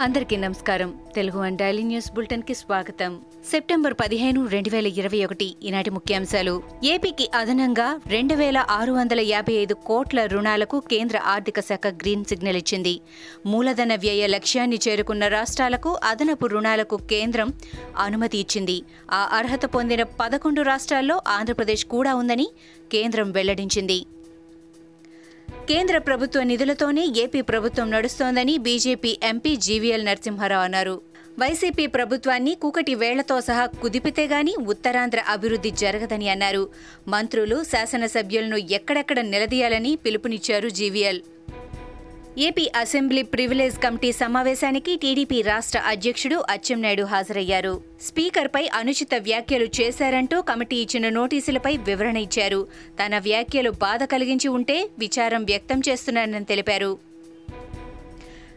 అందరికీ నమస్కారం. Telugu one daily news బులెటిన్కి స్వాగతం. సెప్టెంబర్ పదిహేను రెండు వేల ఇరవై ఒకటి ఈనాటి ముఖ్యాంశాలు. ఏపీకి అదనంగా రెండు వేల ఆరు వందల యాభై ఐదు కోట్ల రుణాలకు కేంద్ర ఆర్థిక శాఖ గ్రీన్ సిగ్నల్ ఇచ్చింది. మూలధన వ్యయ లక్ష్యాన్ని చేరుకున్న రాష్ట్రాలకు అదనపు రుణాలకు కేంద్రం అనుమతి ఇచ్చింది. ఆ అర్హత పొందిన పదకొండు రాష్ట్రాల్లో ఆంధ్రప్రదేశ్ కూడా ఉందని కేంద్రం వెల్లడించింది. కేంద్ర ప్రభుత్వ నిధులతోనే ఏపీ ప్రభుత్వం నడుస్తోందని బీజేపీ ఎంపీ జీవీఎల్ నరసింహారావు అన్నారు. వైసీపీ ప్రభుత్వాన్ని కూకటి వేళ్ళతో సహా కుదిపితే గాని ఉత్తరాంధ్ర అభివృద్ధి జరగదని అన్నారు. మంత్రులు శాసనసభ్యులను ఎక్కడెక్కడ నిలదీయాలని పిలుపునిచ్చారు GVL. AP assembly privilege committee సమావేశానికి టీడీపీ రాష్ట్ర అధ్యక్షుడు అచ్చెన్నాయుడు హాజరయ్యారు. స్పీకర్పై అనుచిత వ్యాఖ్యలు చేశారంటూ కమిటీ ఇచ్చిన నోటీసులపై వివరణ ఇచ్చారు. తన వ్యాఖ్యలు బాధ కలిగించి ఉంటే విచారం వ్యక్తం చేస్తున్నానని తెలిపారు.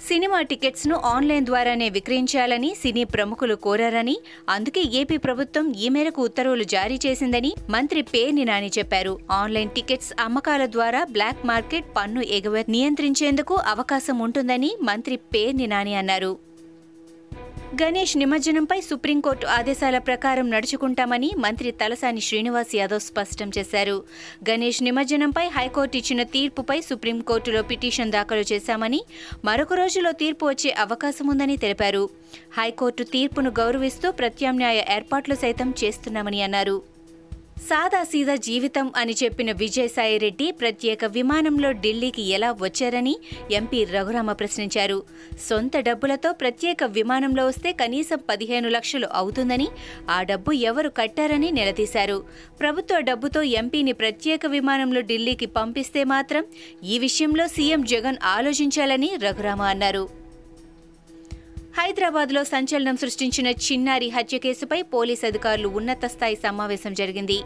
సినిమా టికెట్స్ను ఆన్లైన్ ద్వారానే విక్రయించాలని సినీ ప్రముఖులు కోరారని అందుకే ఏపీ ప్రభుత్వం ఈ మేరకు ఉత్తర్వులు జారీ చేసిందని మంత్రి పేర్ని నాని చెప్పారు. ఆన్లైన్ టికెట్స్ అమ్మకాల ద్వారా బ్లాక్ మార్కెట్ పన్ను ఎగవ నియంత్రించేందుకు అవకాశం ఉంటుందని మంత్రి పేర్ని నాని అన్నారు. గణేష్ నిమజ్జనంపై సుప్రీంకోర్టు ఆదేశాల ప్రకారం నడుచుకుంటామని మంత్రి తలసాని శ్రీనివాస్ యాదవ్ స్పష్టం చేశారు. గణేష్ నిమజ్జనంపై హైకోర్టు ఇచ్చిన తీర్పుపై సుప్రీంకోర్టులో పిటిషన్ దాఖలు చేశామని మరొక రోజులో తీర్పు వచ్చే అవకాశం ఉందని తెలిపారు. హైకోర్టు తీర్పును గౌరవిస్తూ ప్రత్యామ్నాయ ఏర్పాట్లు సైతం చేస్తున్నామని అన్నారు. సాదాసీదా జీవితం అని చెప్పిన విజయసాయిరెడ్డి ప్రత్యేక విమానంలో ఢిల్లీకి ఎలా వచ్చారని ఎంపీ రఘురామ ప్రశ్నించారు. సొంత డబ్బులతో ప్రత్యేక విమానంలో వస్తే కనీసం పదిహేను లక్షలు అవుతుందని ఆ డబ్బు ఎవరు కట్టారని నిలదీశారు. ప్రభుత్వ డబ్బుతో ఎంపీని ప్రత్యేక విమానంలో ఢిల్లీకి పంపిస్తే మాత్రం ఈ విషయంలో సీఎం జగన్ ఆలోచించాలని రఘురామ అన్నారు. హైదరాబాద్లో సంచలనం సృష్టించిన చిన్నారి హత్య కేసుపై పోలీస్ అధికారులు ఉన్నత స్థాయి సమావేశం జరిగింది.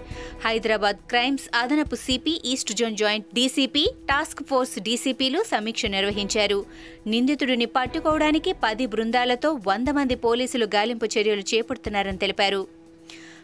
హైదరాబాద్ క్రైమ్స్ అదనపు CP east zone joint DCP task force డీసీపీలు సమీక్ష నిర్వహించారు. నిందితుడిని పట్టుకోవడానికి పది బృందాలతో వంద మంది పోలీసులు గాలింపు చర్యలు చేపడుతున్నారని తెలిపారు.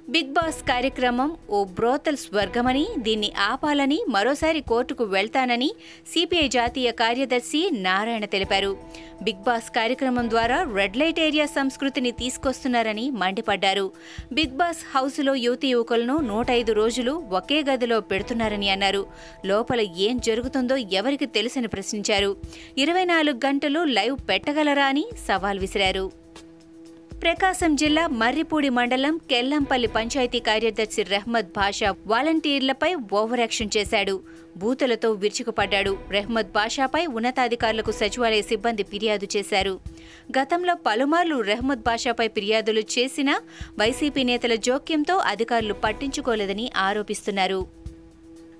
బిగ్ బాస్ కార్యక్రమం ఓ బ్రోతల్ స్వర్గమని దీన్ని ఆపాలని మరోసారి కోర్టుకు వెళ్తానని సిపిఐ జాతీయ కార్యదర్శి నారాయణ తెలిపారు. బిగ్ బాస్ కార్యక్రమం ద్వారా రెడ్ లైట్ ఏరియా సంస్కృతిని తీసుకొస్తున్నారని మండిపడ్డారు. బిగ్ బాస్ హౌస్లో యువతి యువకులను నూట ఐదు రోజులు ఒకే గదిలో పెడుతున్నారని అన్నారు. లోపల ఏం జరుగుతుందో ఎవరికి తెలుసని ప్రశ్నించారు. ఇరవై నాలుగు గంటలు లైవ్ పెట్టగలరా అని సవాల్ విసిరారు. ప్రకాశం జిల్లా మర్రిపూడి మండలం కెల్లంపల్లి పంచాయతీ కార్యదర్శి రెహ్మద్ బాషా వాలంటీర్లపై ఓవరాక్షన్ చేశాడు. బూతులతో విరుచుకుపడ్డాడు. రెహ్మద్ బాషాపై ఉన్నతాధికారులకు సచివాలయ సిబ్బంది ఫిర్యాదు చేశారు. గతంలో పలుమార్లు రెహ్మద్ బాషాపై ఫిర్యాదులు చేసినా వైసీపీ నేతల జోక్యంతో అధికారులు పట్టించుకోలేదని ఆరోపిస్తున్నారు.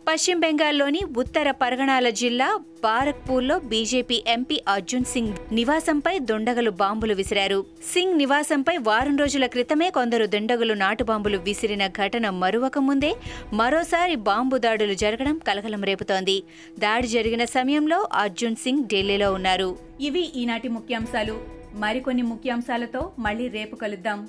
పశ్చిమ బెంగాల్లోని ఉత్తర పరగణాల జిల్లా బారక్పూర్లో బీజేపీ ఎంపీ అర్జున్ సింగ్ నివాసంపై దుండగలు బాంబులు విసిరారు. సింగ్ నివాసంపై వారం రోజుల క్రితమే కొందరు దుండగులు నాటు బాంబులు విసిరిన ఘటన మరువక ముందే మరోసారి బాంబు దాడులు జరగడం కలకలం రేపుతోంది. దాడి జరిగిన సమయంలో అర్జున్ సింగ్ ఢిల్లీలో ఉన్నారు. ఇవి ఈనాటి ముఖ్యాంశాలు. మరికొన్ని ముఖ్యాంశాలతో మళ్ళీ రేపు కలుద్దాం.